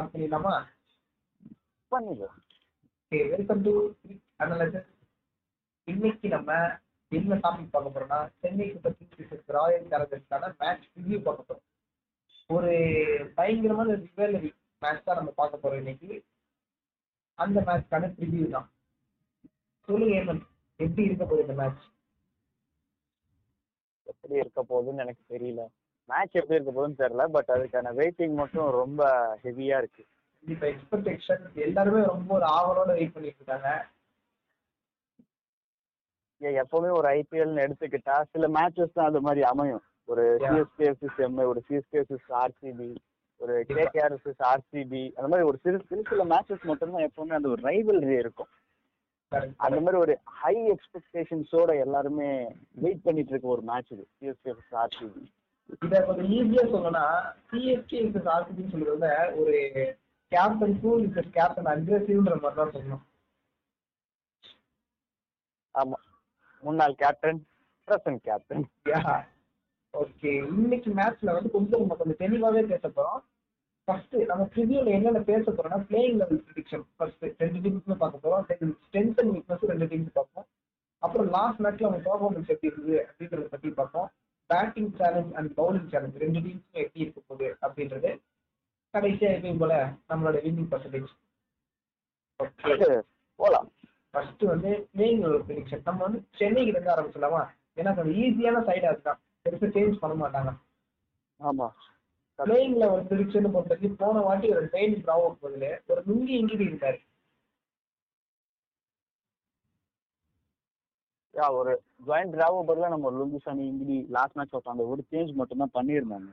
Start பண்ணிடலாமா பண்ணிடலாம். Okay welcome to analysis இன்னைக்கு நம்ம என்ன டாபிக் பார்க்க போறோம்னா சென்னை சூப்பர் கிங்ஸ் ராயல் சேலஞ்சர்ஸ்க்கான மேட்ச் ரிவ்யூ பார்க்க போறோம். ஒரு பயங்கரமான ரிவலரி மேட்ச் தான் நம்ம பார்க்க போறோம் இன்னைக்கு. அந்த மேட்ச்க்கான ரிவ்யூ தான். சொல்லுங்க ஏமன் எப்படி இருக்க போகுது இந்த மேட்ச் எப்படி இருக்க போகுதுன்னு எனக்கு தெரியல. மேட்ச் எப்படி இருக்க போகுதுன்னு தெரியல பட் அதுக்கான வெயிட்டிங் மட்டும் ரொம்ப ஹெவியா இருக்கு. கண்டிப்பா எக்ஸ்பெக்டேஷன் எல்லாருமே ரொம்ப ஒரு ஆவலோட வெயிட் பண்ணிட்டு இருக்காங்க. எப்பவுமே ஒரு ஐபிஎல்னு எடுத்துக்கிட்டா சில மேட்சஸ் தான் அது மாதிரி அமையும். ஒரு. சிஎஸ்கே vs எம்ஐ ஒரு சிஎஸ்கே vs ஆர்சிபி ஒரு கேகேஆர் ஆர்சிபி அந்த மாதிரி ஒரு சிறு சிறு சில மேட்சஸ் மட்டும்தான் எப்பவுமே அந்த ஒரு ரைவல்ரி இருக்கும். அந்த. மாதிரி ஒரு ஹை எக்ஸ்பெக்டேஷன்ஸோட எல்லாருமே வெயிட் பண்ணிட்டு இருக்க ஒரு மேட்ச் இது சிஎஸ்கே vs ஆர்சிபி இத கொஞ்சம் ஈஸியா சொல்லணும்னா சிஎஸ்கே விசஸ் ஆர்சிபின்னு சொல்றது ஒரு கேப்டன் கூல் விசஸ் கேப்டன் அக்ரெசிவ்ன்ற மாதிரி தான் சொல்லணும். ஆமா. முன்னாள் கேப்டன் பிரசன்ட் கேப்டன் ஓகே இன்னைக்கு மேட்ச்ல வந்து கொஞ்சம் நம்ம கொஞ்சம் தெளிவாவே பேச போறோம். ஃபர்ஸ்ட் நம்ம ப்ரிவியூல என்னென்ன பேச போறோம்னா பிளேயிங் லெவல் ப்ரிடிக்ஷன் ஃபர்ஸ்ட் ரெண்டு டீம்ஸுமே பார்க்க போறோம். ஸ்ட்ரென்த் அண்ட் வீக்னஸ் ரெண்டு டீம்ஸ் பார்ப்போம். அப்புறம் லாஸ்ட் மேட்ச்ல அவங்க பர்ஃபார்மன்ஸ் எப்படி இருக்குது அப்படின்றத பத்தி பார்ப்போம். Batting challenge and bowling challenge ரெண்டு டீம்ஸும் எப்படி இருக்க போகுது அப்படின்றது கடைசியா எப்பயும் போல நம்மளோட வின்னிங் பர்சன்டேஜ் போலாம். ஃபர்ஸ்ட் வந்து லெவல் ப்ரிடிக்ஷன் நம்ம வந்து சென்னைக்கு இருந்து ஆரம்பிச்சிடலாமா? ஏன்னா கொஞ்சம் ஈஸியான சைடு அதுதான். பெருசா சேஞ்ச் பண்ண மாட்டாங்க. ஆமா. பிளேயிங் லெவல் ப்ரிடிக்ஷன் பொறுத்த வரைக்கும் போன வாட்டி ஒரு ட்ரெயின் ப்ராவோ பதில் ஒரு நுங்கி இங்கிடி இருந்தாரு யா ஒரு ஜாயிண்ட் டிராவோ பதிலா நம்ம லுங்குசாமி இங்கிடி லாஸ்ட் மேட்ச் அந்த ஒரு சேஞ்ச் மட்டும் தான் பண்ணியிருந்தாங்க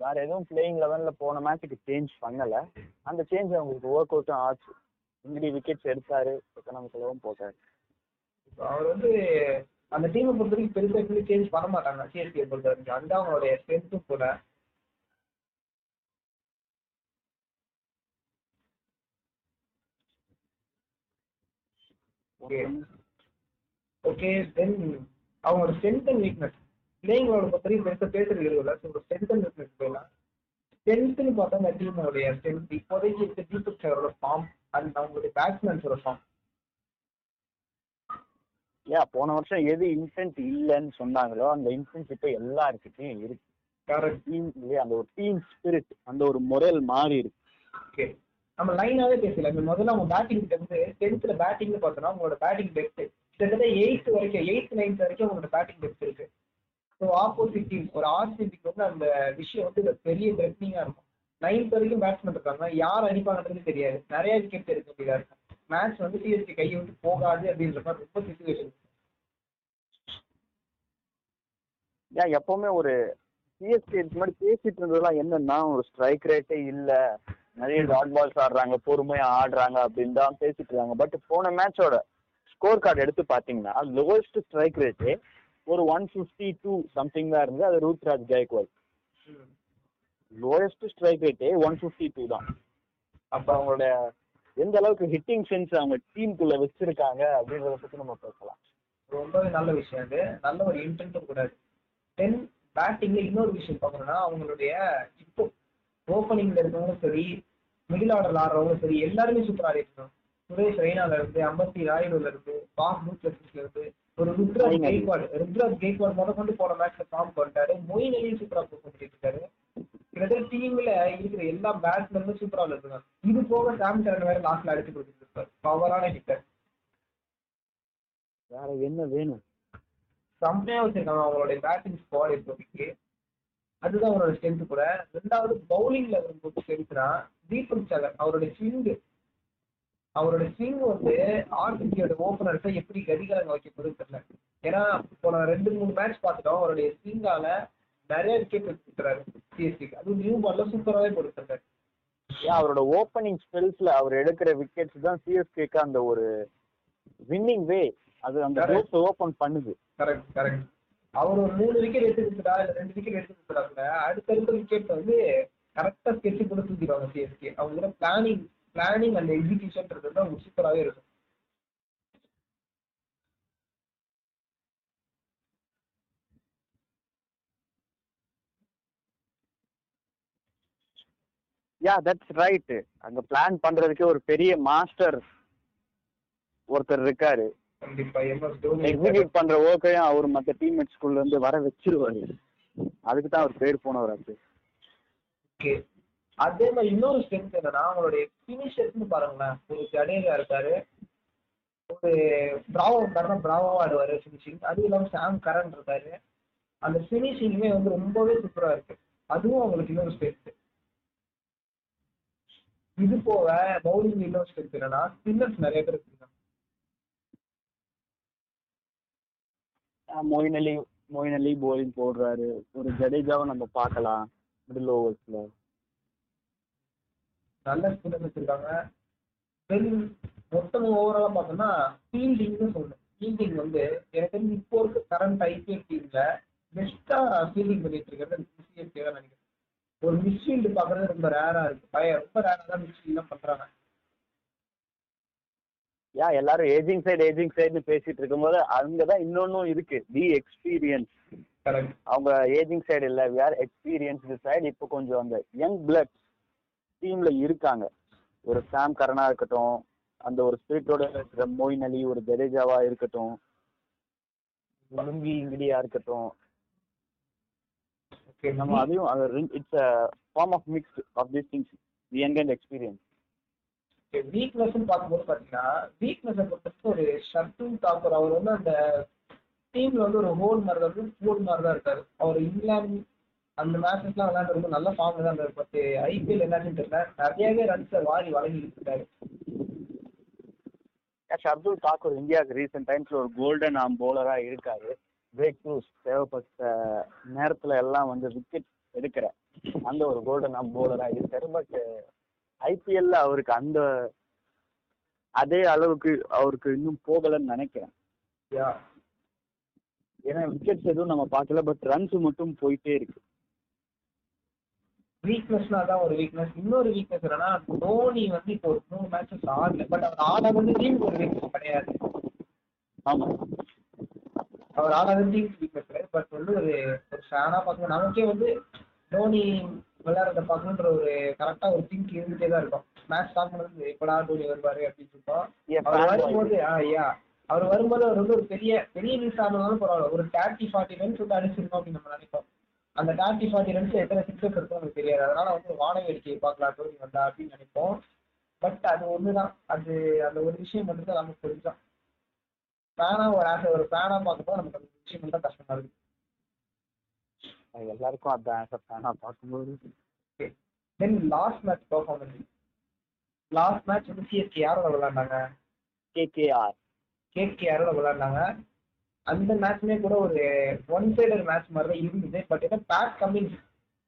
வேற எதுவும் பிளேயிங் லெவன்ல போன மேட்ச்சுக்கு சேஞ்ச் பண்ணல. அந்த சேஞ்ச் அவங்களுக்கு ஒர்க் அவுட்டும் ஆச்சு. இங்கிடி விக்கெட்ஸ் எடுத்தாரு. எக்கனாமிக்கலாவும் போட்டாரு. அவர் வந்து அந்த டீமை பொறுத்த வரைக்கும் பெருசா எப்படி சேஞ்ச் பண்ண மாட்டாங்க. சிஎஸ்கே பொறுத்த வரைக்கும் அதுதான் அவங்களுடைய ஸ்ட்ரென்த்தும் கூட. ஓகே ஓகே தென் அவங்களோட strength and weakness playing eleven பொறுத்த வரைக்கும் பெருசா பேசுறது இல்லை ஸோ ஸ்ட்ரென்த் அண்ட் வீக்னஸ் போயிடலாம் ஸ்ட்ரென்த்னு பார்த்தா அந்த டீமோடைய ஸ்ட்ரென்த் இப்போதைக்கு இருக்க சரோட ஃபார்ம் அண்ட் அவங்களுடைய பேட்ஸ்மேன்ஸோட ஃபார்ம் ஏன் போன வருஷம் எது இன்டென்ட் இல்லைன்னு சொன்னாங்களோ அந்த இன்டென்ட் இப்ப எல்லாருக்கிட்டையும் இருக்கு. கரெக்ட் டீம் இல்லையா அந்த ஒரு டீம் ஸ்பிரிட் அந்த ஒரு முறையில் மாறி இருக்கு. ஓகே நம்ம லைனாவே பேசல. முதல்ல அவங்க பேட்டிங் கிட்ட வந்து டென்த்ல பேட்டிங்னு பார்த்தோம்னா உங்களோட பேட்டிங் டெப்த் கிட்டத்தட்ட எயித் வரைக்கும் எயித் நைன்த் வரைக்கும் உங்களோட பேட்டிங் டெப்த் இருக்கு. ஸோ ஆப்போசிட் டீம் ஒரு ஆர்சிபிக்கு வந்து அந்த விஷயம் வந்து பெரிய த்ரெட்னிங்கா இருக்கும். நைன்த் வரைக்கும் பேட்ஸ்மேன் இருக்காங்க யார் அடிப்பாங்கன்றது தெரியாது. நிறைய விக்கெட் எடுக்க முடியாது இருக்கும். மேட்ச் வந்து சிஎஸ்கே கையை விட்டு போகாது அப்படின்ற மாதிரி ரொம்ப சுச்சுவேஷன் ஏன் எப்பவுமே ஒரு சிஎஸ்கே இதுக்கு முன்னாடி பேசிட்டு இருந்ததெல்லாம் என்னன்னா ஒரு ஸ்ட்ரைக் ரேட்டே இல்லை. நிறைய டாட் பால்ஸ் ஆடுறாங்க பொறுமையா ஆடுறாங்க அப்படின்னு தான் பேசிட்டு இருக்காங்க. பட் போன மேட்சோட ஸ்கோர் கார்டு எடுத்து பாத்தீங்கன்னா லோவஸ்ட் ஸ்ட்ரைக் ரேட்டு ஒரு ஒன் ஃபிஃப்டி டூ சம்திங் தான் இருந்தது. அது ரூத்ராஜ் ஜெயக்வால் லோயஸ்ட் ஸ்ட்ரைக் ரேட்டே ஒன் ஃபிஃப்டி டூ தான். அப்ப அவங்களோட எந்த அளவுக்கு ஹிட்டிங் சென்ஸ் அவங்க டீமுக்குள்ள வச்சிருக்காங்க அப்படின்றத பத்தி நம்ம பேசலாம். ரொம்பவே நல்ல விஷயம் அது. நல்ல ஒரு இன்டென்ட் கூட டென் பேட்டிங்ல இன்னொரு விஷயம் பார்க்கணும்னா அவங்களுடைய இப்போ ஓப்பனிங்ல இருக்கவங்களும் சரி மிடில் ஆர்டர்ல ஆடுறவங்களும் சரி எல்லாருமே சூப்பரா ஆடிருக்கணும் சுரேஷ் ரெய்னால இருந்து அம்பத்தி ராயுடுல இருந்து பாஸ் நூட்லஸ்ல இருந்து ஒரு ருத்ராஜ். கெய்க்வாட் ருத்ராஜ் கெய்க்வாட் முத கொண்டு போன மேட்ச்ல ஃபார்ம் பண்ணிட்டாரு மொயின் அலியும் சூப்பரா பெர்ஃபார்ம் பண்ணிட்டு இருக்காரு. கிட்டத்தட்ட டீம்ல இருக்கிற எல்லா பேட்ஸ்மேனும் சூப்பரா இருக்காங்க. இது போக சாம் கரன் வேற லாஸ்ட்ல அடிச்சு கொடுத்துட்டு இருக்காரு பவரான ஹிட்டர் வேற என்ன வேணும்? செம்மையா வச்சிருக்காங்க அவங்களுடைய பேட்டிங் ஸ்குவாட் இப்போதைக்கு. அதுதான் அவரோட ஸ்ட்ரென்த் கூட. ரெண்டாவது பவுலிங்ல வரும்போது ஸ்ட்ரென்த்னா தீபக் சகர் அவருடைய ஸ்விங் அவரோட ஸ்விங் வந்து ஆர்சிபியோட ஓபனர்ஸை எப்படி கதிகாரம் வைக்க போகுதுன்னு தெரியல. ஏன்னா போன ரெண்டு மூணு மேட்ச் பார்த்துட்டோம் அவருடைய ஸ்விங்கால நிறைய விக்கெட் எடுத்துக்கிறாரு சிஎஸ்டிக்கு அதுவும் நியூ பால்ல சூப்பராகவே ஏன் அவரோட ஓப்பனிங் ஸ்பெல்ஸ்ல அவர் எடுக்கிற விக்கெட்ஸ் தான் சிஎஸ்கேக்கு அந்த ஒரு வின்னிங் வே அது அந்த ஓபன் பண்ணுது. கரெக்ட் கரெக்ட் அவர் ஒரு மூணு விக்கெட் எடுத்து கொடுத்தா இல்ல ரெண்டு விக்கெட் எடுத்து கொடுத்தா கூட அடுத்தடுத்த விக்கெட் வந்து கரெக்டா ஸ்கெட்ச் கொடுத்து தூக்கிடுவாங்க சிஎஸ்கே அவங்களோட பிளானிங் பிளானிங் அந்த எக்ஸிகியூஷன்ன்றது வந்து அவங்க சூப்பராகவே இருக்கும். யா தட்ஸ் ரைட் அங்க பிளான் பண்றதுக்கே ஒரு பெரிய மாஸ்டர் ஒருத்தர் இருக்காரு. கண்டிப்பா எம்எஸ் தோனி எக்ஸிக்யூட் பண்ற ஒர்க்கையும் அவர் மத்த டீம்மேட்ஸ்குள்ள இருந்து வர வச்சிருவாரு. அதுக்கு தான் அவர் பேர் போனவர் அது ஓகே. அதே மாதிரி இன்னொரு ஸ்ட்ரென்த் என்னன்னா அவங்களுடைய ஃபினிஷர்ஸ்னு பாருங்களேன். ஒரு ஜடேஜா இருக்காரு. ஒரு பிராவோ இருந்தாருன்னா பிராவோவா ஆடுவாரு ஃபினிஷிங் அதுவும் இல்லாம சாம் கரன் இருக்காரு. அந்த ஃபினிஷிங்குமே வந்து ரொம்பவே சூப்பரா இருக்கு. அதுவும் அவங்களுக்கு இன்னொரு ஸ்ட்ரென்த் இது போக பவுலிங் இன்னொரு ஸ்ட்ரென்த் என்னன்னா ஸ்பின்னர்ஸ் நிறைய பேர் இருக்காங்க மொயின் அலி மொயின் அலி போலிங் போடுறாரு. ஒரு ஜடேஜாவை நம்ம பார்க்கலாம் மிடில் ஓவர்ஸ்ல நல்ல ஸ்பின்னர்ஸ் வச்சிருக்காங்க. தென் மொத்தம் ஓவராலா பார்த்தோம்னா ஃபீல்டிங்னு சொல்லணும். ஃபீல்டிங் வந்து எனக்கு தெரிஞ்சு இப்போ இருக்க கரண்ட் ஐபிஎல் டீம்ல பெஸ்டா ஃபீல்டிங் பண்ணிட்டு இருக்கிறது சிஎஸ்கே தான் நினைக்கிறேன். ஒரு மிஸ்ஃபீல்டு பார்க்கறது ரொம்ப ரேரா இருக்கு. பய ரொம்ப ரேரா தான் மிஸ்ஃபீல்ட் பண்றாங்க. யா எல்லாரும் ஏஜிங் சைடு ஏஜிங் சைடுன்னு பேசிட்டு இருக்கும்போது அங்கதான் இன்னொன்னும் இருக்கு. தி எக்ஸ்பீரியன்ஸ் அவங்க ஏஜிங் சைடு இல்ல வேர் எக்ஸ்பீரியன்ஸ் சைடு இப்போ கொஞ்சம் அந்த யங் பிளட் டீம்ல இருக்காங்க. ஒரு சாம் கரனா இருக்கட்டும் அந்த ஒரு ஸ்பிரிட்டோட இருக்கிற மொயின் அலி ஒரு ஜடேஜாவா இருக்கட்டும் லுங்கி இங்கிடியா இருக்கட்டும். ஓகே நம்ம அதையும் it's form of mix of this things the young and experience weakness பார்க்கும்போது பாத்தீங்கன்னா வீக்னஸ் பொறுத்தவரைக்கும் ஒரு ஷர்துல் தாக்கூர் அவர் வந்து அந்த டீம்ல வந்து ஒரு ஹோல் மாதிரி தான் இருக்கும் ஃபோர் மாதிரி தான் இருக்காரு. அவர் இங்கிலாந்து அந்த மேட்சஸ்லாம் விளையாண்டு ரொம்ப நல்ல ஃபார்ம் தான் இருந்தார். பட் ஐபிஎல் என்னாச்சுன்னு தெரியல. நிறையவே ரன்ஸை வாரி வழங்கிட்டு இருக்காரு ஷர்துல் தாக்கூர் இந்தியாவுக்கு ரீசெண்ட் டைம்ஸ்ல ஒரு கோல்டன் ஆம் போலரா இருக்காரு. பிரேக் த்ரூஸ் தேவைப்பட்ட நேரத்துல எல்லாம் வந்து விக்கெட் எடுக்கிற அந்த ஒரு கோல்டன் ஆம் போலரா இருக்காரு. பட் ஐபிஎல்ல அவருக்கு அந்த அதே அளவுக்கு அவருக்கு இன்னும் போகலன்னு நினைக்கிறேன். ஏன்னா விக்கெட்ஸ் எதுவும் நம்ம பார்க்கல பட் ரன்ஸ் மட்டும் போயிட்டே இருக்கு. வீக்னஸ்னா தான் ஒரு வீக்னஸ் இன்னொரு வீக்னஸ் என்னன்னா தோனி வந்து இப்போ ஒரு மூணு மேட்சஸ் ஆடல. பட் அவர் ஆடாத வந்து டீமுக்கு ஒரு வீக்னஸ் கிடையாது. ஆமா. அவர் ஆடாத டீமுக்கு வீக்னஸ் கிடையாது. பட் வந்து ஒரு ஒரு ஃபேனா பார்க்கணும். நமக்கே வந்து தோனி விளையாடுறத பார்க்கணுன்ற ஒரு கரெக்டா ஒரு திங்க் இருந்துட்டே தான் இருக்கும். மேட்ச் ஸ்டார்ட் பண்ணது எப்படா தோனி வருவாரு அப்படின்னு சொல்லிட்டோம் அவர் வரும்போது ஆ யா. அவர் வரும்போது அவர் வந்து ஒரு பெரிய பெரிய நியூஸ் ஆனாலும் பரவாயில்ல. ஒரு தேர்ட்டி ஃபார்ட்டி ரன்ஸ் வந்து அடிச்சிருக்கோம் அப்படின்னு நம்ம நினைப்போம். அந்த தேர்ட்டி ஃபார்ட்டி ரன்ஸ் எத்தனை சிக்ஸஸ் இருக்கும் நமக்கு தெரியாது. அதனால வந்து வான வேடிக்கையை பார்க்கலாம் தோனி வந்தா அப்படின்னு நினைப்போம். பட் அது ஒண்ணுதான். அது அந்த ஒரு விஷயம் மட்டும் தான் நமக்கு தெரிஞ்சோம். ஃபேனா ஒரு ஆசை ஒரு ஃபேனா பார்க்கும்போது நமக்கு அந்த விஷயம் மட்டும் தான் கஷ்டமா இருக்கு. எல்லாருக்கும் அதான் ஆனா பார்க்கும்போது then last match performance last match வந்து சிஎஸ்கே யாரோட விளையாண்டாங்க? கேகேஆர் கேகேஆரோட விளையாண்டாங்க. அந்த மேட்ச்மே கூட ஒரு ஒன் சைடர் மேட்ச் மாதிரி தான் இருந்தது பட் ஏன்னா பேட் கம்மிங்ஸ்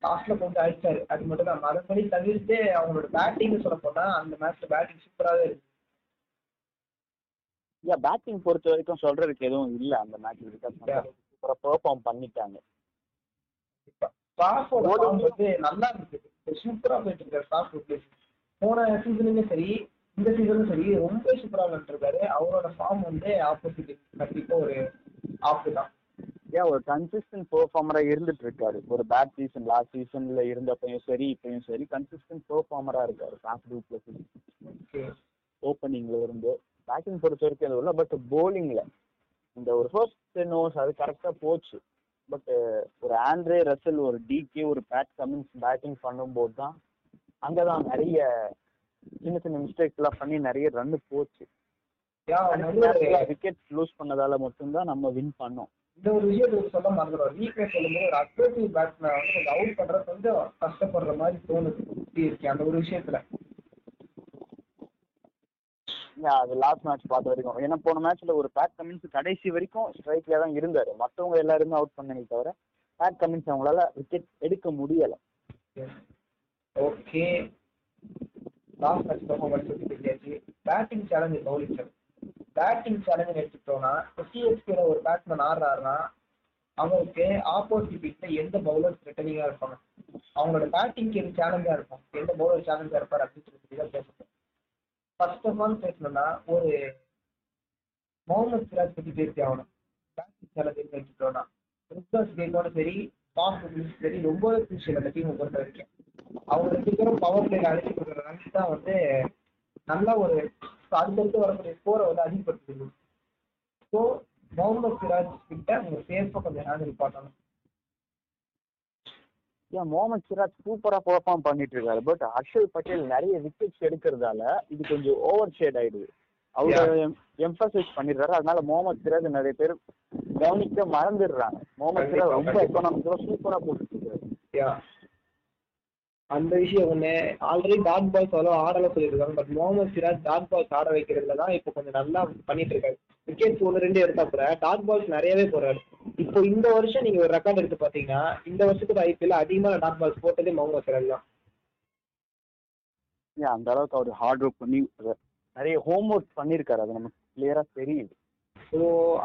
லாஸ்ட்ல கொஞ்சம் அடிச்சாரு. அது மட்டும் தான். மறுபடி தவிர்த்து அவங்களோட பேட்டிங் சொல்ல போனா அந்த மேட்ச்ல பேட்டிங் சூப்பராகவே இருக்கு. பேட்டிங் பொறுத்த வரைக்கும் சொல்றதுக்கு எதுவும் இல்ல. அந்த மேட்ச் Yeah. சூப்பரா பெர்ஃபார்ம் பண்ணிட்டாங்க. ஸ்டாஃபோட வந்து நல்லா இருந்துச்சு. சூப்பரா போயிட்டு இருக்காரு ஸ்டாஃப் ரிப்ளேஸ் போன சீசனுமே சரி இந்த சீசனும் சரி ரொம்ப சூப்பரா விளையாண்டுருக்காரு. அவரோட ஃபார்ம் வந்து ஆப்போசிட் கண்டிப்பா ஒரு ஆப்பு தான். ஏன் ஒரு கன்சிஸ்டன்ட் பெர்ஃபார்மரா இருந்துட்டு இருக்காரு ஒரு பேட் சீசன் லாஸ்ட் சீசன்ல இருந்தப்பையும் சரி இப்பயும் சரி கன்சிஸ்டன்ட் பெர்ஃபார்மரா இருக்காரு. பிளஸ் ஓகே ஓப்பனிங்ல இருந்து பேட்டிங் பொறுத்த வரைக்கும் இல்லை பட் போலிங்ல இந்த ஒரு ஃபர்ஸ்ட் டென் ஓவர்ஸ் அது கரெக்டா போச்சு. பட் ஒரு ஆண்ட்ரே ரசல் ஒரு டிகே ஒரு பேட் கமின்ஸ் பேட்டிங் பண்ணும்போது தான் அங்கதான் நிறைய சின்ன சின்ன மிஸ்டேக்ஸ் எல்லாம் பண்ணி நிறைய ரன் போச்சு. விக்கெட் லூஸ் பண்ணதால மட்டும்தான் நம்ம வின் பண்ணோம். இந்த ஒரு விஷயத்தை சொல்ல மறந்துடும் வீக்னஸ் சொல்லும்போது ஒரு அக்ரெசிவ் பேட்ஸ்மேன் வந்து கொஞ்சம் அவுட் பண்றது கொஞ்சம் கஷ்டப்படுற மாதிரி தோணுது. அந்த ஒரு விஷயத்துல. அது லாஸ்ட் மேட்ச் பார்த்த வரைக்கும். ஏன்னா போன மேட்ச்ல ஒரு பேட் கமின்ஸ் கடைசி வரைக்கும் ஸ்ட்ரைக்ல தான் இருந்தாரு. மற்றவங்க எல்லாருமே அவுட் பண்ணி தவிர பேட் கமின்ஸ் அவங்களால விக்கெட் எடுக்க முடியல. ஓகே லாஸ்ட் மேட்ச் பெர்ஃபார்மன்ஸ் பத்தி பேசியாச்சு. Batting challenge bowling challenge batting challenge எடுத்துக்கிட்டோம்னா சிஎஸ்கேல ஒரு பேட்ஸ்மேன் ஆடுறாருன்னா அவருக்கு ஆப்போசிட் டீம்ல எந்த பவுலர் த்ரெட்டனிங்கா இருப்பாங்க? அவங்களோட பேட்டிங்க்கு எது சேலஞ்சா இருக்கும்? எந்த பவுலர் சேலஞ்சா இருப்பார் அப்படின்னு சொல்லி தான் ஃபர்ஸ்ட் ஆஃப் ஆல் பேசணும்னா ஒரு முகமது சிராஜ் பத்தி பேசி ஆகணும். பேட்டிங் சேலஞ்ச் எடுத்துக்கிட்டோம்னா ருத்ராஜ் சரி டாப் சரி ரொம்பவே குரூஷியல் அந்த டீமை பொறுத்த வரைக்கும். அவங்க ரெண்டு பேரும் பவர் பிளேல அழைச்சி கொடுக்குற ரன்ஸ் தான் வந்து நல்ல ஒரு அடுத்தடுத்து வரக்கூடிய ஸ்கோரை வந்து அதிகப்படுத்துது ஸோ முகமது சிராஜ் கிட்ட அவங்க சேஃபாக கொஞ்சம் ஹேண்டில் பண்ணணும். ஏன் முகமது சிராஜ் சூப்பரா பெர்ஃபார்ம் பண்ணிட்டு இருக்காரு பட் ஹர்ஷல் பட்டேல் நிறைய விக்கெட்ஸ் எடுக்கிறதால இது கொஞ்சம் ஓவர் ஷேட் ஆயிடுது. அவரு எம்பசைஸ் பண்ணிடுறாரு. அதனால முகமது சிராஜ் நிறைய பேர் கவனிக்க மறந்துடுறாங்க. முகமது சிராஜ் ரொம்ப எக்கனாமிக்கலா சூப்பரா போட்டுட்டு இருக்காரு அந்த விஷயம் ஒண்ணு ஆல்ரெடி டாட் பால்ஸ் அவ்வளோ ஆடல சொல்லியிருக்காங்க. But Mohammed Siraj dot balls ஆட வைக்கிறதுல தான் இப்போ கொஞ்சம் நல்லா பண்ணிட்டு இருக்காரு விக்கெட்ஸ் ஒன்று ரெண்டு எடுத்தா கூட டாட் பால்ஸ் நிறையவே போறாரு. இப்போ இந்த வருஷம் நீங்க ஒரு ரெக்கார்ட் எடுத்து பாத்தீங்கன்னா இந்த வருஷத்துக்கு ஐபிஎல் அதிகமான டாட் பால்ஸ் போட்டதே முகமது சிராஜ் தான். அந்த அளவுக்கு அவர் ஹார்ட் ஒர்க் பண்ணி நிறைய ஹோம் ஒர்க் பண்ணியிருக்காரு. அது நமக்கு கிளியரா தெரியுது. ஸோ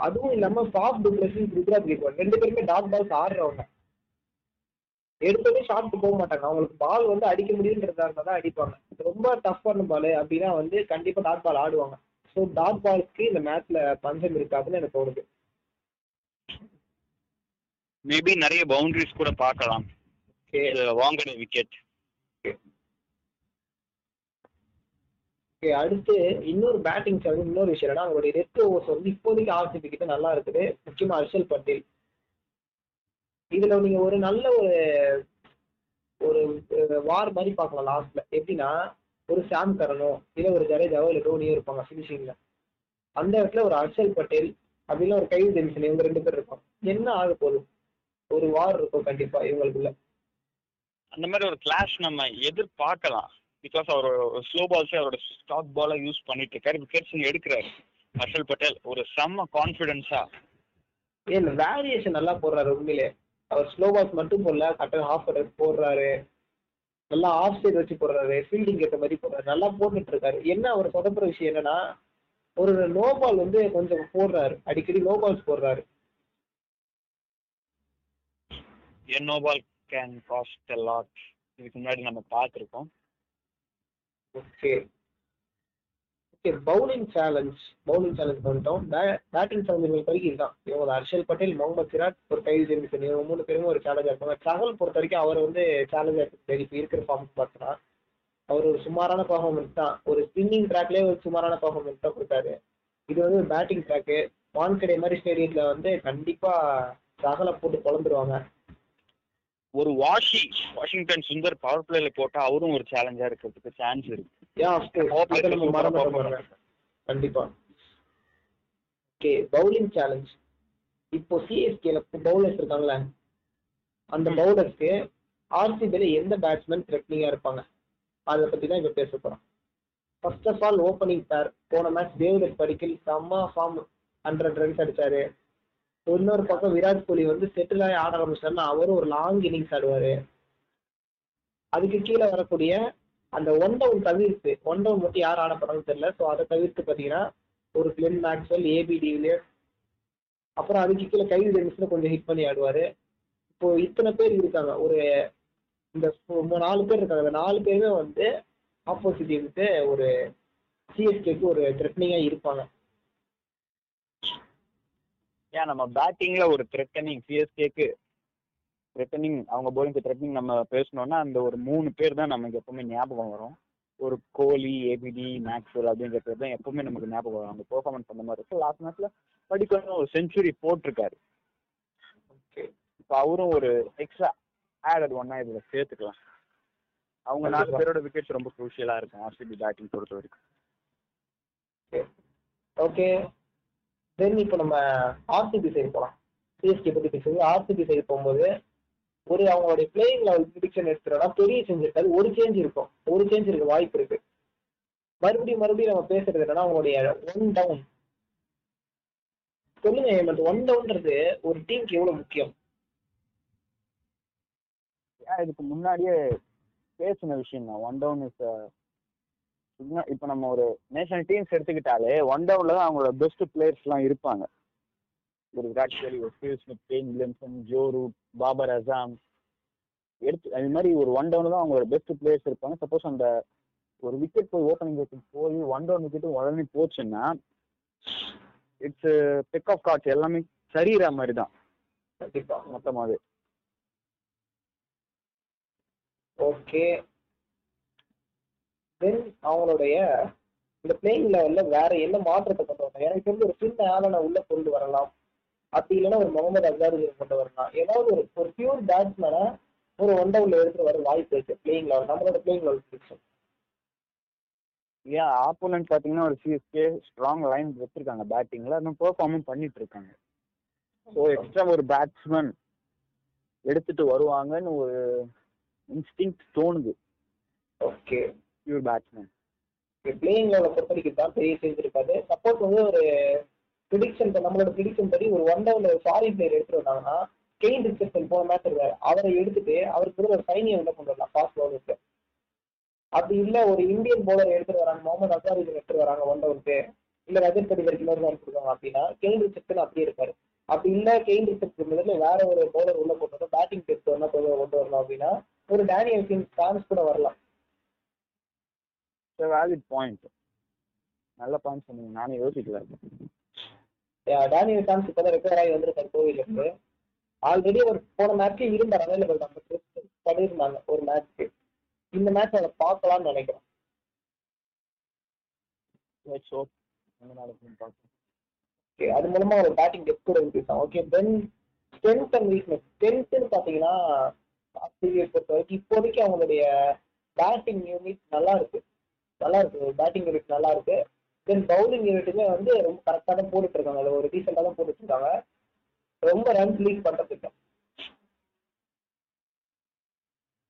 அதுவும் இல்லாம ஃபாஸ்ட் டிப்ளஸிஸ் குஜராத் கேக்வாட் ரெண்டு பேருமே டாட் பால்ஸ் ஆடுறவங்க. எடுத்தோடனே ஷார்ட் போக மாட்டாங்க. அவங்களுக்கு பால் வந்து அடிக்க முடியுன்றதா இருந்தா தான் அடிப்பாங்க ரொம்ப டஃப்பான பால் அப்படின்னா வந்து கண்டிப்பா டாட் பால் ஆடுவாங்க. ஸோ டாட் பால்ஸ்க்கு இந்த மேட்ச்ல பஞ்சம் இருக்காதுன்னு எனக்கு தோணுது. மேபி நிறைய பவுண்டரிஸ் கூட பார்க்கலாம். ஓகே வாங்கட விக்கெட் அடுத்து இன்னொரு பேட்டிங் சேனல் இன்னொரு விஷயம் என்னன்னா அவங்களுடைய ரெட் ஓவர்ஸ் வந்து இப்போதைக்கு ஆர்சிபி கிட்ட நல்லா இருக்குது. முக்கியமா ஹர்ஷல் பட்டேல். இதுல நீங்க ஒரு நல்ல ஒரு ஒரு வார் மாதிரி பார்க்கலாம் லாஸ்ட்ல எப்படின்னா ஒரு சாம் கரனோ இல்ல ஒரு ஜடேஜாவோ இல்ல தோனியோ இருப்பாங்க ஃபினிஷிங்ல அந்த இடத்துல ஒரு ஹர்ஷல் பட்டேல் அப்படின்னா ஒரு கைது ஜென்சன் இவங்க ரெண்டு பேர் இருப்பாங்க. என்ன ஆக போகுது? ஒரு வார் இருக்கும் கண்டிப்பா இவங்களுக்குள்ள. அந்த மாதிரி ஒரு கிளாஷ் நம்ம எதிர்பார்க்கலாம். பிகாஸ் அவர் ஸ்லோ பால்ஸே அவரோட ஸ்டாக் பாலை யூஸ் பண்ணிட்டு இருக்காரு. விக்கெட்ஸ் எடுக்கிறாரு. ஹர்ஷல் பட்டேல் ஒரு செம்ம கான்ஃபிடென்ஸா ஏன் வேரியேஷன் நல்லா போடுறாரு உண்மையிலே. அவர் ஸ்லோ பால்ஸ் மட்டும் போடல கரெக்டாக ஹாஃப் போடுறாரு. நல்லா ஆஃப் சைடு வச்சு போடுறாரு ஃபீல்டிங் ஏற்ற மாதிரி போடுறாரு நல்லா போட்டுட்டு இருக்காரு என்ன அவர் சொதப்புற விஷயம் என்னன்னா ஒரு நோ பால் வந்து கொஞ்சம் போடுறாரு. அடிக்கடி நோ பால்ஸ் போடுறாரு. No ball can cost lot இதுக்கு முன்னாடி நம்ம பார்த்துருக்கோம். Okay okay bowling challenge bowling challenge பண்ணிட்டோம். பேட்டிங் சேலஞ்ச் வரைக்கும் இதுதான். இவங்க ஹர்ஷல் பட்டேல் முகமது சிராஜ் ஒரு கைது ஜெமிசன் இவங்க மூணு பேருமே ஒரு சேலஞ்சாக இருப்பாங்க. சகல் பொறுத்த வரைக்கும் அவர் வந்து சேலஞ்சாக இருக்கு இப்போ இருக்கிற ஃபார்ம் பார்த்தா அவர் ஒரு சுமாரான பர்ஃபார்மன்ஸ் தான். ஒரு ஸ்பின்னிங் ட்ராக்லேயே ஒரு சுமாரான பர்ஃபார்மன்ஸ் தான் கொடுத்தாரு. இது வந்து பேட்டிங் ட்ராக்கு வான்கடை மாதிரி ஸ்டேடியத்தில் வந்து கண்டிப்பாக சகலை போட்டு குழந்துருவாங்க ஒரு வாஷி வாஷிங்டன் சுந்தர் பவர் பிளேல போட்டா அவரும் ஒரு சேலஞ்சா இருக்கிறதுக்கு சான்ஸ் இருக்கு. கண்டிப்பா. ஓகே பவுலிங் சேலஞ்ச் இப்போ சிஎஸ்கேல பவுலர்ஸ் இருக்காங்களே அந்த பவுலர்ஸ்க்கு ஆர்சிபில எந்த பேட்ஸ்மேன் த்ரெட்னிங்கா இருப்பாங்க? அதை பத்தி தான் இப்ப பேச போறோம். ஃபர்ஸ்ட் ஆஃப் ஆல் ஓப்பனிங் பேர் போன மேட்ச் தேவதத் படிக்கல் செம்ம ஃபார்ம் ஹண்ட்ரட் ரன்ஸ் அடிச்சாரு. இன்னொரு பக்கம் விராட் கோலி வந்து செட்டில் ஆகி ஆட ஆரம்பிச்சாருன்னா அவரும் ஒரு லாங் இன்னிங்ஸ் ஆடுவாரு. அதுக்கு கீழே வரக்கூடிய அந்த ஒன் டவுன் தவிர்த்து ஒன் டவுன் மட்டும் யார் ஆட போறாங்கன்னு தெரியல. ஸோ அதை தவிர்த்து பார்த்தீங்கன்னா ஒரு கிளென் மேக்ஸ்வெல் ஏபி அப்புறம் அதுக்கு கீழே கைது டென்னிஸ்ல கொஞ்சம் ஹிட் பண்ணி ஆடுவாரு. இப்போ இத்தனை பேர் இருக்காங்க. ஒரு இந்த நாலு பேர் இருக்காங்க. அந்த நாலு பேருமே வந்து ஆப்போசிட் ஒரு சிஎஸ்கேக்கு ஒரு த்ரெட்னிங்காக இருப்பாங்க. ஏன் நம்ம பேட்டிங்ல ஒரு த்ரெட்டனிங் சிஎஸ்கேக்கு த்ரெட்டனிங் அவங்க போலிங்க்கு த்ரெட்டனிங் நம்ம பேசணும்னா அந்த ஒரு மூணு பேர் தான் நமக்கு எப்பவுமே ஞாபகம் வரும். ஒரு கோலி ஏபிடி மேக்ஸ்வெல் அப்படிங்கிற பேர் தான் எப்பவுமே நமக்கு ஞாபகம் வரும். அவங்க பெர்ஃபார்மன்ஸ் அந்த மாதிரி இருக்கு. லாஸ்ட் மேட்ச்ல படிக்கணும் ஒரு செஞ்சுரி போட்டிருக்காரு. ஓகே இப்போ அவரும் ஒரு எக்ஸ்ட்ரா ஆடட் ஒன்னா இதுல சேர்த்துக்கலாம். அவங்க நாலு. பேரோட விக்கெட்ஸ் ரொம்ப குரூஷியலா இருக்கும் ஆர்சிபி பேட்டிங் பொறுத்த வரைக்கும். ஓகே தென் இப்போ நம்ம ஆர்சிபி சைடு போகலாம் சிஎஸ்கே பத்தி பேசுறது. ஆர்சிபி சைடு போகும்போது ஒரு அவங்களுடைய பிளேயிங் லெவல் ப்ரிடிக்ஷன் எடுத்துட்டோம்னா பெரிய சேஞ்ச் இருக்காது. ஒரு சேஞ்ச் இருக்கும். ஒரு சேஞ்ச் இருக்க வாய்ப்பு இருக்கு. மறுபடியும் மறுபடியும் நம்ம பேசுறது என்னன்னா அவங்களுடைய ஒன் டவுன் சொல்லுங்க ஹேமந்த். ஒன் டவுன்றது ஒரு டீமுக்கு எவ்வளவு முக்கியம்? ஏன் இதுக்கு முன்னாடியே பேசின விஷயம் தான். ஒன் டவுன் இஸ் இப்போ நம்ம ஒரு நேஷனல் டீம்ஸ் எடுத்துக்கிட்டாலே ஒன் டவுன்ல தான் அவங்களோட பெஸ்ட் பிளேயர்ஸ்லாம் இருப்பாங்க. ஒரு விராட் கோலி ஒரு Steve Smith Kane Williamson Joe Root Babar Azam எடுத்து அது மாதிரி ஒரு ஒன் டவுன்ல தான் அவங்களோட பெஸ்ட் பிளேயர்ஸ் இருப்பாங்க. சப்போஸ் அந்த ஒரு விக்கெட் போய் ஓப்பனிங் விக்கெட் போய் ஒன் டவுன் விக்கெட் உடனே போச்சுன்னா இட்ஸ் பிக் ஆஃப் கார்ட்ஸ் எல்லாமே சரியிற மாதிரி தான். கண்டிப்பா மொத்தமாவே. ஓகே தென் அவங்களுடைய இந்த பிளேயிங் லெவல்ல வேற என்ன மாற்றத்தை கொண்டு வரலாம் எனக்கு தெரிஞ்ச ஒரு சின்ன ஆலனை உள்ள கொண்டு வரலாம். அப்படி இல்லைன்னா ஒரு முகமது அசாருதீன் கொண்டு வரலாம். ஏதாவது ஒரு ஒரு பியூர் பேட்ஸ்மேனை ஒரு ஒன் டவுன்ல எடுத்துட்டு வர வாய்ப்பு இருக்கு. பிளேயிங் லெவல் நம்மளோட பிளேயிங் லெவல் பிடிக்கும் ஏன் ஆப்போனன்ட் பார்த்தீங்கன்னா ஒரு சிஎஸ்கே ஸ்ட்ராங் லைன் வச்சிருக்காங்க பேட்டிங்ல இன்னும் பெர்ஃபார்மும் பண்ணிட்டு இருக்காங்க. ஸோ எக்ஸ்ட்ரா ஒரு பேட்ஸ்மேன் எடுத்துட்டு வருவாங்கன்னு ஒரு இன்ஸ்டிங் தோணுது. ஓகே பியூர் பேட்ஸ்மேன் பிளேயிங் லெவலை பொறுத்த வரைக்கும் தான் பெரிய சேஞ்ச் இருக்காது. சப்போஸ் வந்து ஒரு ப்ரிடிக்ஷன் நம்மளோட ப்ரிடிக்ஷன் படி ஒரு ஒன் டவுன்ல ஒரு ஃபாரின் பிளேயர் எடுத்துட்டு வந்தாங்கன்னா கெயின் ரிச்சர்சன் போன மேட்ச் இருக்காரு. அவரை எடுத்துட்டு அவருக்கு கூட ஒரு சைனியை உள்ள கொண்டு வரலாம் ஃபாஸ்ட் பவுலருக்கு அப்படி இல்ல ஒரு இந்தியன் பவுலர் எடுத்துட்டு வராங்க முகமது அசார் இது எடுத்துட்டு வராங்க ஒன் டவுனுக்கு இல்ல ரஜத் படி இன்னொரு தான் கொடுக்காங்க அப்படின்னா கெயின் ரிச்சர்சன் அப்படியே இருக்காரு அப்படி இல்ல கெயின் ரிச்சர்சன் முதல்ல வேற ஒரு பவுலர் உள்ள கொண்டு வந்து பேட்டிங் டெஸ்ட் ஒன்னா கொண்டு வரணும் அப்படின்னா ஒரு டேனியல் கிங் சான்ஸ் கூட வரலாம். வேலிட் பாயிண்ட் நல்ல பாயிண்ட் சொன்னீங்க. நானே யோசிக்கல. டேனியல் சான்ஸ் இப்பதான் ரெக்கவர் ஆகி வந்திருக்காரு கோவிலுக்கு. ஆல்ரெடி அவர் போன மேட்ச்சே இருந்தார். அவைலபிள் நம்ம பண்ணியிருந்தாங்க. ஒரு மேட்ச்க்கு இந்த மேட்ச் அதை பார்க்கலாம்னு நினைக்கிறேன். ஓகே அது மூலமா ஒரு பேட்டிங் டெப்த் கூட ஆகும். Okay then strength and weakness ஸ்ட்ரென்த்னு பார்த்தீங்கன்னா ஆஸ்திரேலியா பொறுத்த வரைக்கும் இப்போதைக்கு அவங்களுடைய பேட்டிங் யூனிட் நல்லா இருக்கு. நல்லா இருக்கு. பேட்டிங் யூனிட் நல்லா இருக்கு. தென் பவுலிங் யூனிட்டுமே வந்து ரொம்ப கரெக்டாக தான் போட்டுட்டு இருக்காங்க அதில் ஒரு டீசெண்டாக தான் போட்டுட்டு இருக்காங்க ரொம்ப ரன்ஸ் லீக் பண்ணுறதுக்கு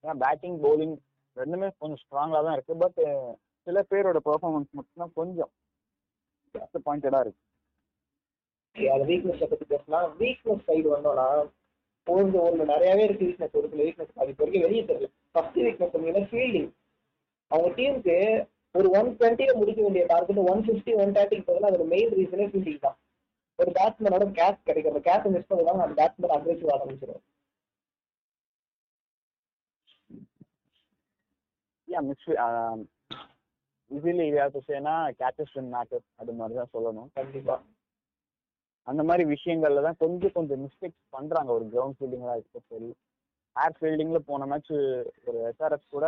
ஏன்னா பேட்டிங் பவுலிங் ரெண்டுமே கொஞ்சம் ஸ்ட்ராங்காக தான் இருக்கு. பட் சில பேரோட பெர்ஃபார்மன்ஸ் மட்டும்தான் கொஞ்சம் பாயிண்டடாக இருக்கு. அது வீக்னஸை பற்றி பேசலாம். வீக்னஸ் சைடு வந்தோம்னா ஒன்று ஒன்று நிறையாவே இருக்கு வீக்னஸ் ஒரு சில வீக்னஸ் அது இப்போ வரைக்கும் வெளியே தெரியல. ஃபர்ஸ்ட் வீக்னஸ் பார்த்தீங்கன்னா ஃபீல்டிங் அவங்க டீமுக்கு ஒரு ஒன் டுவெண்ட்டியில் முடிக்க வேண்டிய டார்கெட் ஒன் ஃபிஃப்டி ஒன் தேர்ட்டிக்கு பதிலாக அதோட மெயின் ரீசனே ஃபீல்டிங் தான். ஒரு பேட்ஸ்மேனோட கேட்ச் கிடைக்கும் அந்த கேட்ச் மிஸ் பண்ணுவாங்க அந்த பேட்ஸ்மேன் அக்ரெசிவ் ஆரம்பிச்சிடும் ஏன் மிஸ் இதில் இதாவது சேனா கேச்சஸ் அண்ட் மேட்டர்ஸ் அது மாதிரி தான் சொல்லணும். கண்டிப்பா. அந்த மாதிரி விஷயங்கள்ல தான் கொஞ்சம் கொஞ்சம் மிஸ்டேக்ஸ் பண்றாங்க. ஒரு கிரவுண்ட் ஃபீல்டிங்காக இருக்கட்டும் சரி. ஏர் ஃபீல்டிங்ல போன மேட்ச் ஒரு எஸ்ஆர்எஸ் கூட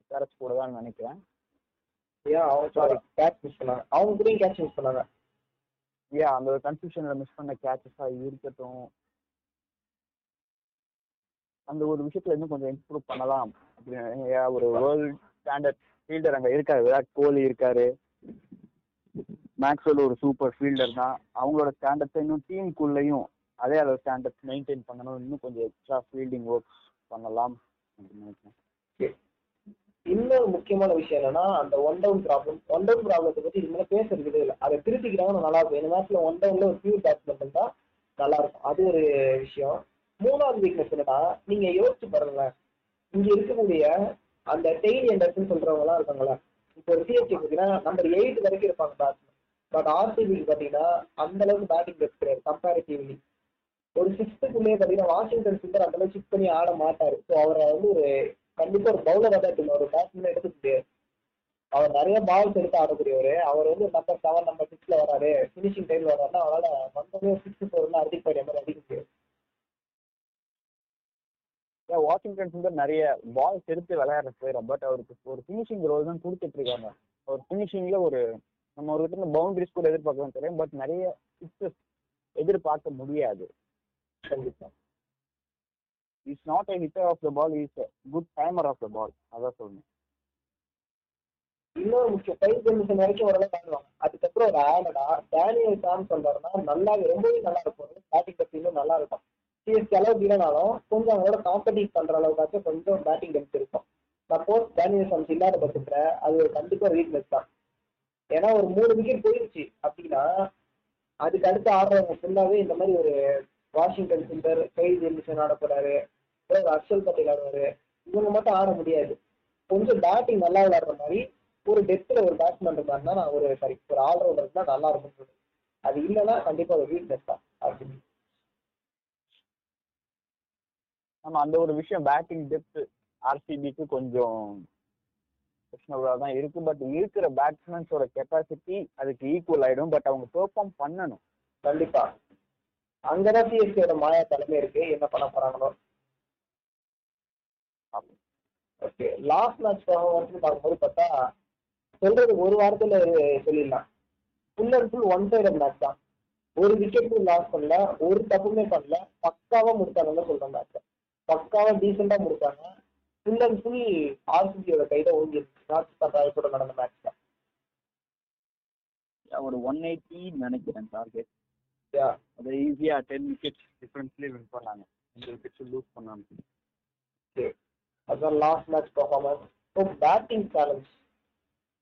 எஸ்ஆர்எஸ் கூட தான் நினைக்கிறேன். ஏன் அவங்க சாரி கேட்ச் மிஸ் பண்ணாங்க. அவங்க கூடயும் கேட்ச் மிஸ் பண்ணாங்க. அந்த ஒரு கன்ஃபியூஷன்ல மிஸ் பண்ண கேச்சஸா இருக்கட்டும். அந்த ஒரு விஷயத்துல இன்னும் கொஞ்சம் இம்ப்ரூவ் பண்ணலாம். அப்படின்னு ஒரு வேர்ல்ட் ஸ்டாண்டர்ட் ஃபீல்டர் அங்க இருக்காரு. விராட் கோலி இருக்காரு. மேக்ஸ்வெல் ஒரு சூப்பர் ஃபீல்டர் தான். அவங்களோட ஸ்டாண்டர்ட்ஸை இன்னும் டீமுக்குள்ளேயும் அதே அளவு ஸ்டாண்டர்ட்ஸ் மெயின்டைன் பண்ணணும். இன்னும் கொஞ்சம் எக்ஸ்ட்ரா ஃபீல்டிங் ஒர்க்ஸ் பண்ணலாம். அப்படின்னு நினைக்கிறேன். இன்னொரு முக்கியமான விஷயம் என்னன்னா அந்த one down problem one down ப்ராப்ளத்தை பத்தி இதுமாதிரி பேசுறதுக்கு இல்லை. அதை திருத்திக்கிட்டாங்கன்னா நல்லா இருக்கும். இந்த மேட்ச்ல ஒன் டவுன்ல ஒரு பியூர் பேட்ஸ்மேன் தான் நல்லா இருக்கும். அது ஒரு விஷயம். மூணாவது வீக்னஸ் என்னன்னா நீங்க யோசிச்சு பாருங்களேன். இங்க இருக்கக்கூடிய அந்த டெய்லி எண்டர்ஸ்ன்னு சொல்றவங்க எல்லாம் இருக்காங்களா இப்போ ஒரு சிஎஸ்டி பார்த்தீங்கன்னா நம்பர் எயிட் வரைக்கும் இருப்பாங்க பேட்ஸ்மேன் பட் ஆர்சிபிக்கு பார்த்தீங்கன்னா அந்த அளவுக்கு பேட்டிங் பெஸ்ட் கிடையாது கம்பேரிட்டிவ்லி ஒரு சிக்ஸ்த்துக்குள்ளேயே பார்த்தீங்கன்னா வாஷிங்டன் சுந்தர் அந்த அளவுக்கு சிக் பண்ணி ஆட மாட்டாரு. ஸோ அவரை வந்து ஒரு கண்டிப்பா ஒரு பவுலராக தான் இருக்கணும் ஒரு பேட்ஸ்மேன் எடுக்க முடியாது. அவர் நிறைய பால்ஸ் எடுத்து ஆடக்கூடியவர். அவர் வந்து நம்பர் செவன் நம்பர் சிக்ஸ்ல வராரு. ஃபினிஷிங் டைம்ல வராருன்னா அவரால் வந்தோடனே சிக்ஸ் ஃபோர்னா அடிக்க போயிட மாதிரி அடிக்க முடியாது. வாஷிங்டன் சுந்தர் நிறைய பால்ஸ் எடுத்து விளையாடுற பிளேயர் பட் அவருக்கு ஒரு ஃபினிஷிங் ரோல் தான் கொடுத்துட்டு இருக்காங்க. அவர் ஃபினிஷிங்ல ஒரு நம்ம ஒரு கிட்ட பவுண்டரிஸ் கூட எதிர்பார்க்கலாம் தெரியும் பட் நிறைய சிக்ஸஸ் எதிர்பார்க்க முடியாது. கண்டிப்பா. Is not a hitter of the ball is good timer of the ball அதான் சொல்லணும் இன்னொரு முக்கியம் ஃபைவ் கண்டிஷன் வரைக்கும் ஓரளவுக்கு ஆடுவாங்க அதுக்கப்புறம் ஒரு ஆடடா டேனியல் சாம் சொல்றாருன்னா நல்லா ரொம்பவே நல்லா இருக்கும் பேட்டிங் பத்தி இன்னும் நல்லா இருக்கும் சிஎஸ்கே அளவுக்கு இல்லைனாலும் கொஞ்சம் அவங்களோட காம்படிட் பண்ற அளவுக்காச்சும் கொஞ்சம் பேட்டிங் டெப்த் இருக்கும். சப்போஸ் டேனியல் சாம்ஸ் இல்லாத பட்சத்துல அது ஒரு கண்டிப்பா வீக்னஸ் தான். ஏன்னா ஒரு மூணு விக்கெட் போயிருச்சு அப்படின்னா அதுக்கு அடுத்து ஆடுறவங்க ஃபுல்லாவே இந்த மாதிரி ஒரு வாஷிங்டன் சுந்தர் கை ஜெமிசன் ஆட போறாரு அர்ஷல் பட்டேல் ஆடுவாரு. இவங்க மட்டும் ஆட முடியாது. கொஞ்சம் பேட்டிங் நல்லா விளையாடுற மாதிரி ஒரு டெப்த்ல ஒரு பேட்ஸ்மேன் இருந்தாருன்னா நான் ஒரு சாரி ஒரு ஆல்ரவுண்டர் தான் நல்லா இருக்கும் சொல்லுவேன். அது இல்லைன்னா கண்டிப்பா ஒரு வீக்னஸ் தான் அப்படின்னு. நம்ம அந்த ஒரு விஷயம் பேட்டிங் டெப்த் ஆர்சிபிக்கு கொஞ்சம் கொஸ்டினபுளாக தான் இருக்கு. பட் இருக்கிற பேட்ஸ்மேன்ஸோட கெப்பாசிட்டி அதுக்கு ஈக்குவல் ஆயிடும். பட் அவங்க பெர்ஃபார்ம் பண்ணணும். கண்டிப்பா. அங்கதான் சிஎஸ்கேட மாயா தலைமை இருக்கு. என்ன பண்ண போறாங்களோ ஓகே லாஸ்ட் மேட்ச் வரைக்கும் பார்க்கும்போது பார்த்தா சொல்றது ஒரு வாரத்துல சொல்லிடலாம். Full and full one sided match தான். ஒரு விக்கெட் லாஸ் பண்ணல ஒரு தப்புமே பண்ணல. பக்காவா முடிச்சாங்கன்னு சொல்றேன் மேட்ச் பக்காவா டீசெண்டா முடிச்சாங்க. ஃபுல் அண்ட் ஃபுல் ஆர்சிபியோட கையில ஓடிருச்சு ராஜஸ்தான் ராயல்ஸோட நடந்த மேட்ச் தான். ஒரு ஒன் எயிட்டி நினைக்கிறேன் டார்கெட் அது ஈஸியா டென் விக்கெட்ஸ் டிஃபரன்ஸ்லேயே வின் பண்ணாங்க. ரெண்டு விக்கெட்ஸ் லூஸ் பண்ணாங்க. அதுதான் last match performance so batting challenge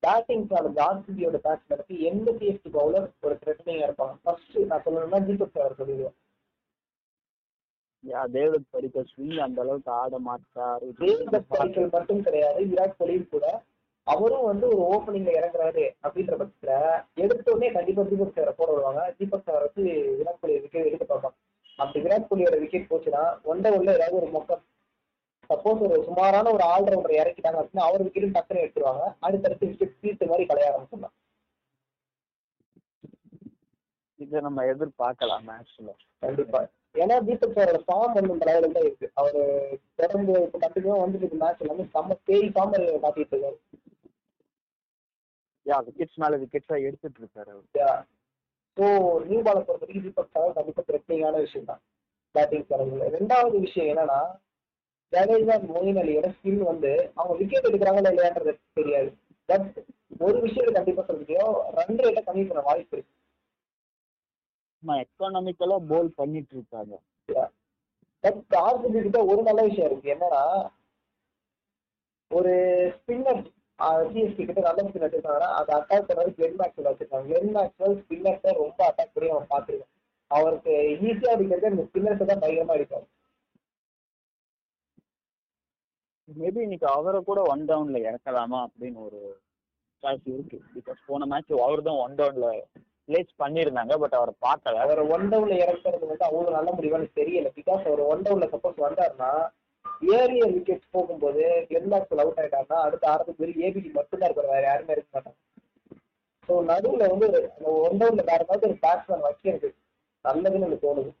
batting challenge ஆர்சிபியோட பேட்ஸ்மேனுக்கு எந்த சிஎஸ்டி பவுலர் ஒரு த்ரெட்டனிங்காக இருப்பாங்க? ஃபர்ஸ்ட் நான் சொல்லணும்னா தீபக் சார் சொல்லிடுவேன் யா தேவதத் படிக்கல் ஸ்விங் அந்த அளவுக்கு ஆட மாட்டாரு. தேவதத் படிக்கல் மட்டும் கிடையாது விராட் கோலியும் கூட அவரும் வந்து ஒரு ஓப்பனிங்ல இறங்குறாரு அப்படின்ற பட்சத்துல எடுத்த உடனே கண்டிப்பா தீபக் சாரை போட விடுவாங்க தீபக் சார் வச்சு விராட் கோலி விக்கெட் எடுக்க பார்ப்பாங்க. அப்படி விராட் கோலியோட விக்கெட் போச்சுன்னா ஒன்றை உள்ள ஏதாவது ஒரு மொக்கம் சப்போஸ் ஒரு சுமாரான ஒரு ஆல்ரவுண்டர் இறக்கிட்டாங்க அப்படின்னா அவர் விக்கெட்டும் டக்குன்னு எடுத்துருவாங்க. அடுத்தடுத்து விக்கெட் சீட்டு மாதிரி கலைய ஆரம்பிச்சிடலாம். இதை நம்ம எதிர்பார்க்கலாம் மேட்ச்ல கண்டிப்பா. ஏன்னா தீபக் சாரோட ஃபார்ம் வந்து இந்த லெவலில் தான் இருக்கு. அவரு தொடர்ந்து இப்போ கண்டிப்பா வந்துட்டு மேட்ச் எல்லாமே செம்ம பேய் ஃபார்ம் காட்டிட்டு இருக்காரு. யா விக்கெட்ஸ் மேல விக்கெட்ஸா எடுத்துட்டு இருக்காரு அவர். ஸோ நியூ பாலை பொறுத்த வரைக்கும் தீபக் கண்டிப்பா த்ரெட்னிங்கான விஷயம் தான் பேட்டிங் சேனல்ல ரெண்டாவது விஷயம் என்னன்னா ஜடேஜா மொயின் அலியோட ஸ்கில் வந்து அவங்க விக்கெட் எடுக்கிறாங்களா இல்லையான்றது தெரியாது. பட் ஒரு விஷயத்தை கண்டிப்பா சொல்ல முடியும் ரன் ரேட்டை கம்மி பண்ண வாய்ப்பு இருக்கு. எக்கனாமிக்கலா போல் பண்ணிட்டு இருக்காங்க பட் ஆர்சிபி கிட்ட ஒரு நல்ல விஷயம் இருக்கு. என்னன்னா ஒரு ஸ்பின்னர் சிஎஸ்கி கிட்ட நல்ல ஸ்பின்னர் இருக்காங்கன்னா அதை அட்டாக் பண்ணது கிளென் மேக்ஸ்வெல் வச்சிருக்காங்க. கிளென் மேக்ஸ்வெல் ஸ்பின்னர்ஸை ரொம்ப அட்டாக் பண்ணி அவன் பார்த்துருக்கான். அவருக்கு ஈஸியா அடிக்கிறது அந்த ஸ்பின்னர்ஸை தான் பயங்கரமா அடிப்பாங்க மேபி இன்னைக்கு அவரை கூட ஒன் டவுன்ல இறக்கலாமா அப்படின்னு ஒரு சாய்ஸ் இருக்கு. பிகாஸ் போன மேட்ச் அவர் தான் ஒன் டவுன்ல பிளேஸ் பண்ணியிருந்தாங்க பட் அவரை பார்க்கல. அவரை ஒன் டவுன்ல இறக்குறது வந்து அவ்வளவு நல்ல முடிவான்னு தெரியல. பிகாஸ் அவர் ஒன் டவுன்ல சப்போஸ் வந்தாருன்னா ஏரிய விக்கெட் போகும்போது கிளென் மேக்ஸ்வெல் அவுட் ஆயிட்டாருன்னா அடுத்த ஆறு பேர் ஏபிடி மட்டும்தான் இருப்பாரு வேற யாருமே இருக்க மாட்டாங்க. ஸோ நடுவுல வந்து அந்த ஒன் டவுன்ல வேற ஏதாவது ஒரு பேட்ஸ்மேன் வைக்கிறது நல்லதுன்னு எனக்கு தோணுது.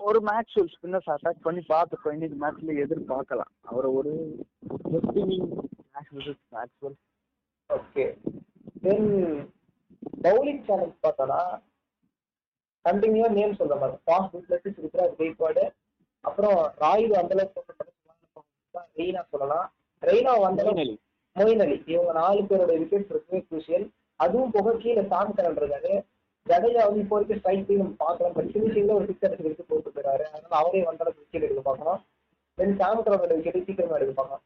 ஒரு மேட்ச் ஒரு ஸ்பின்னர்ஸ் அட்டாக் பண்ணி பார்த்துக்கோ இன்னைக்கு மேட்ச்ல எதிர்பார்க்கலாம். அவரை ஒரு spinning Maxwell okay then bowling challenge பார்த்தோன்னா கண்டினியூவா நேம் சொல்ற மாதிரி. ஃபாஸ்ட் பிளஸ் ருத்ராஜ் கெய்க்வாடு அப்புறம் ராயுடு அந்த அளவுக்கு ரெய்னா சொல்லலாம். ரெய்னா வந்த அளவுக்கு மொயின் அலி இவங்க நாலு பேரோட விக்கெட் ரொம்பவே குரூசியல் அதுவும் போக கீழே சாம் கரன் இருக்காரு. ஜடேஜா வந்து இப்போ வரைக்கும் ஸ்ட்ரைக் பண்ணி நம்ம பார்க்கலாம் பட் ஃபினிஷிங்ல ஒரு சிக்ஸ் அடிச்சு விட்டு போட்டு போயிறாரு அதனால அவரே வந்த அளவுக்கு விக்கெட் எடுக்க பார்க்கணும். தென் சாம் கரனோட விக்கெட் சீக்கிரமா எடுக்க பார்க்கலாம்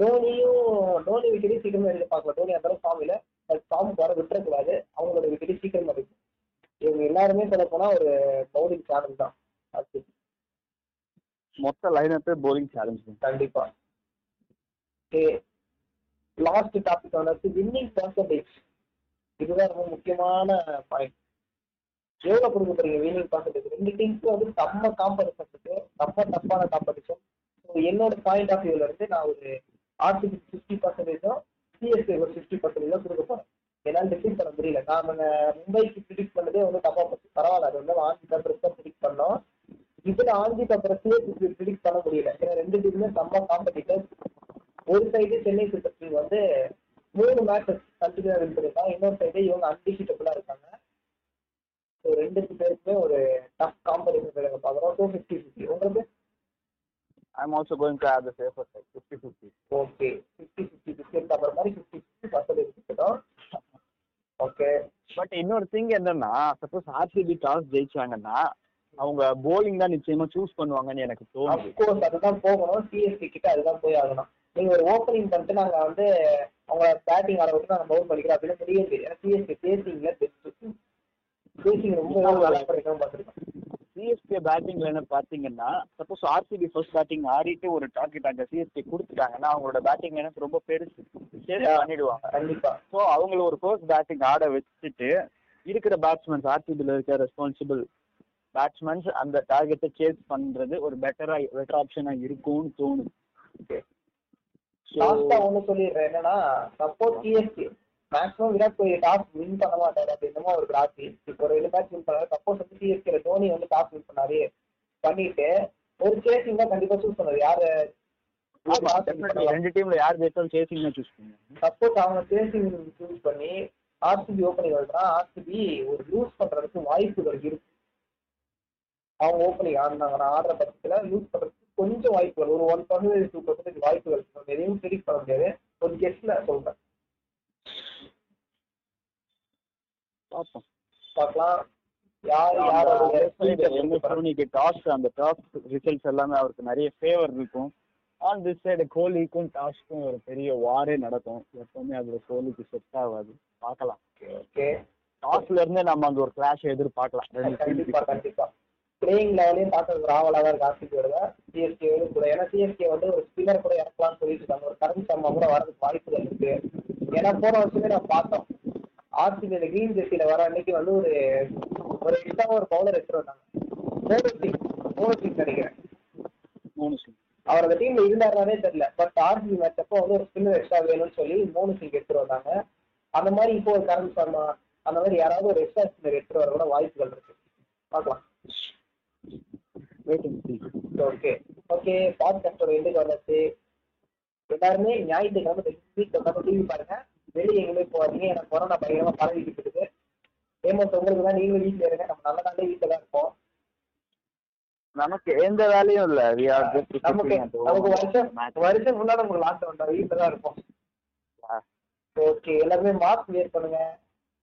தோனியும் தோனி விக்கெட் சீக்கிரமா எடுக்க பார்க்கலாம் தோனி அந்த அளவுக்கு ஃபார்ம் இல்லை. பட் ஃபார்முக்கு வர விட்டுறக்கூடாது. அவங்களோட விக்கெட் சீக்கிரமா எடுக்கும் இவங்க எல்லாருமே சொல்ல போனா ஒரு பவுலிங் சேலஞ்ச் தான். மொத்த லைனப்பே போலிங் சேலஞ்ச் கண்டிப்பா. லாஸ்ட் டாபிக் வந்து வின்னிங் பர்சன்டேஜ் இதுதான் ரொம்ப முக்கியமான பாயிண்ட் எவ்வளவு கொடுக்க போறீங்க வின்னிங் பர்சன்டேஜ் ரெண்டு டீம்ஸும் வந்து செம்ம காம்படிஷன் இருக்கு. செம்ம டஃப்பான காம்படிஷன் என்னோட பாயிண்ட் ஆஃப் வியூல இருந்து நான் ஒரு ஆர்சிபி ஃபிஃப்டி பர்சன்டேஜும் சிஎஸ்கே ஒரு ஃபிஃப்டி பர்சன்டேஜும் கொடுக்க போறேன். என்னால் டிசைட் பண்ண முடியல. நாம மும்பைக்கு ப்ரிடிக்ட் பண்ணதே வந்து தப்பா போச்சு. பரவாயில்ல அது வந்து ஆஞ்சி பேப்பர்ஸ் தான் ப்ரிடிக்ட் பண்ணோம். இதுல ஆஞ்சி சிஎஸ்கே ப்ரிடிக்ட் பண்ண முடியல. ஏன்னா ரெண்டு டீமுமே செம்ம காம்படிட்டர் ஒரு சைடு சென்னை சூப்பர் கிங் வந்து மூணு மேட்சஸ் கண்டினியூ வின் பண்ணிருக்காங்க இன்னொரு சைடு இவங்க அன்டிஷிட்டபிளா இருக்காங்க. ஸோ ரெண்டு பேருக்குமே ஒரு டஃப் காம்படிஷன் பார்க்குறோம் டூ ஃபிஃப்டி ஃபிஃப்டி உங்களுக்கு? I'm also going to have the safer side fifty fifty okay fifty fifty biscuit அப்புறம் மாதிரி ஃபிஃப்டி ஃபிஃப்டி பர்சன்டேஜ் இருக்கட்டும் ஓகே பட் இன்னொரு திங் என்னன்னா சப்போஸ் ஆர்சிபி டாஸ் ஜெயிச்சாங்கன்னா அவங்க போலிங் தான் நிச்சயமா சூஸ் பண்ணுவாங்கன்னு எனக்கு தோணுது. அப்கோர்ஸ் அதுதான் போகணும். சிஎஸ்கே கிட்ட அதுதான் போய் ஆகணும். நீங்க ஒரு ஓப்பனிங் பண்ணிட்டு நாங்க வந்து அவங்க பேட்டிங் ஆட விட்டு நாங்க பவுல் பண்ணிக்கிறோம் அப்படின்னு முடியாது ஏன்னா சிஎஸ்கே பேசிங்ல பெஸ்ட் பேசிங் ரொம்ப நல்லா பண்ணிக்கணும் பார்த்துருக்கோம். சிஎஸ்கே பேட்டிங் என்ன பாத்தீங்கன்னா சப்போஸ் ஆர்சிபி ஃபர்ஸ்ட் பேட்டிங் ஆடிட்டு ஒரு டார்கெட் அங்க சிஎஸ்கே கொடுத்துட்டாங்கன்னா அவங்களோட பேட்டிங் லைனப் ரொம்ப பெருசு பண்ணிடுவாங்க கண்டிப்பா. ஸோ அவங்கள ஒரு ஃபர்ஸ்ட் பேட்டிங் ஆட வச்சுட்டு இருக்கிற பேட்ஸ்மேன்ஸ் ஆர்சிபியில் இருக்க ரெஸ்பான்சிபிள் பேட்ஸ்மேன்ஸ் அந்த டார்கெட்டை சேஸ் பண்றது ஒரு பெட்டரா பெட்டர் ஆப்ஷனா இருக்கும்னு தோணும். லாஸ்டா ஒண்ணு சொல்லிடுறேன். என்னன்னா suppose CSK maximum Virat Kohli toss win பண்ண மாட்டாரு. அப்படின்னமா ஒரு ராசி. இப்போ ஒரு ரெண்டு மேட்ச் வின் பண்ணாரு. சப்போஸ் வந்து சிஎஸ்கே தோனி வந்து டாஸ் வின் பண்ணாரு. பண்ணிட்டு ஒரு சேசிங் தான் கண்டிப்பா சூஸ் பண்ணுறது யாரு ரெண்டு டீம்ல யார் ஜெயிச்சாலும் சேசிங் தான் சூஸ் பண்ணுவாங்க சப்போஸ் அவங்க சேசிங் சூஸ் பண்ணி ஆர்சிபி ஓப்பனிங் வருதுன்னா ஆர்சிபி ஒரு லூஸ் பண்றதுக்கு வாய்ப்புகள் இருக்கு. அவங்க ஓப்பனிங் ஆடினாங்கன்னா ஆடுற பட்சத்துல லூஸ் பண்றதுக்கு கொஞ்சம் வாய்ப்புகள். ஒரு ஒன் பர்சன்டேஜ் டூ பர்சன்டேஜ் வாய்ப்புகள். எதையும் ப்ரிடிக் பண்ண முடியாது. ஒரு கெஸ்ட்ல சொல்றேன். பார்ப்போம். பார்க்கலாம். யார் யாரோட டாஸ் அந்த டாஸ் ரிசல்ட்ஸ் எல்லாமே அவருக்கு நிறைய ஃபேவர் இருக்கும். ஆன் திஸ் சைடு கோலிக்கும் டாஸ்க்கும் ஒரு பெரிய வாரே நடக்கும். எப்பவுமே அது கோலிக்கு செட் ஆகாது. பார்க்கலாம். ஓகே டாஸ்ல இருந்தே நம்ம அந்த ஒரு கிளாஷ் எதிர்பார்க்கலாம். கண்டிப்பா கண்டிப்பா பிளேயிங் லெவலையும் பார்க்கறதுக்கு ராவலா தான். இருக்கு ஆர்சிபியோட சிஎஸ்கேவும் கூட. ஏன்னா சிஎஸ்கே வந்து ஒரு ஸ்பின்னர் கூட இறக்கலாம்னு சொல்லிட்டு இருக்காங்க. ஒரு கரண் சர்மா கூட வரதுக்கு வாய்ப்புகள் இருக்கு. ஏன்னா போன வருஷமே பார்த்தோம். ஆர்சிபி இந்த கிரீன் ஜெர்சியில வர அன்னைக்கு வந்து ஒரு ஒரு எக்ஸ்ட்ரா ஒரு பவுலர் எடுத்துட்டு வந்தாங்க. மோனு சிங் மோனு சிங் நினைக்கிறேன். மூணு அவர் அந்த டீம்ல இருந்தாருனாலே தெரியல. பட் ஆர்சிபி மேட்ச் அப்போ வந்து ஒரு ஸ்பின்னர் எக்ஸ்ட்ரா வேணும்னு சொல்லி மோனு சிங் எடுத்துட்டு வந்தாங்க. அந்த மாதிரி இப்போ ஒரு கரண் சர்மா அந்த மாதிரி யாராவது ஒரு எக்ஸ்ட்ரா ஸ்பின்னர் எடுத்துட்டு வர கூட வாய்ப்புகள் இருக்கு. பார்க்கலாம். ஓகே ஓகே பாட்காஸ்டோட எண்டுக்கு வந்தாச்சு எல்லாருமே ஞாயிற்றுக்கிழமை டிவி பாருங்க. வெளியே எங்கேயுமே போகாதீங்க. எனக்கு கொரோனா பயங்கரமா பரவிக்கிட்டு இருக்குது. ஃபேமஸ் உங்களுக்கு தான் நீங்களும் வீட்டில் இருங்க. நம்ம நல்ல நாளே வீட்டில் தான் இருப்போம். நமக்கு எந்த வேலையும் இல்ல. நமக்கு. நமக்கு வருஷம். வருஷம் ஃபுல்லாக நமக்கு லாக்டவுன் தான் வீட்டில் தான் இருப்போம். ஓகே எல்லாருமே மாஸ்க் வேர் பண்ணுங்க.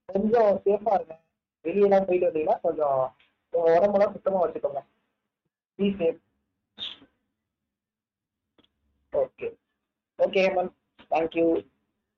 கொஞ்சம் சேஃபா இருங்க. வெளியெல்லாம் போயிட்டு வந்தீங்கன்னா கொஞ்சம் உடம்பெல்லாம் சுத்தமா வச்சுக்கோங்க. Be safe okay okay Hemen thank you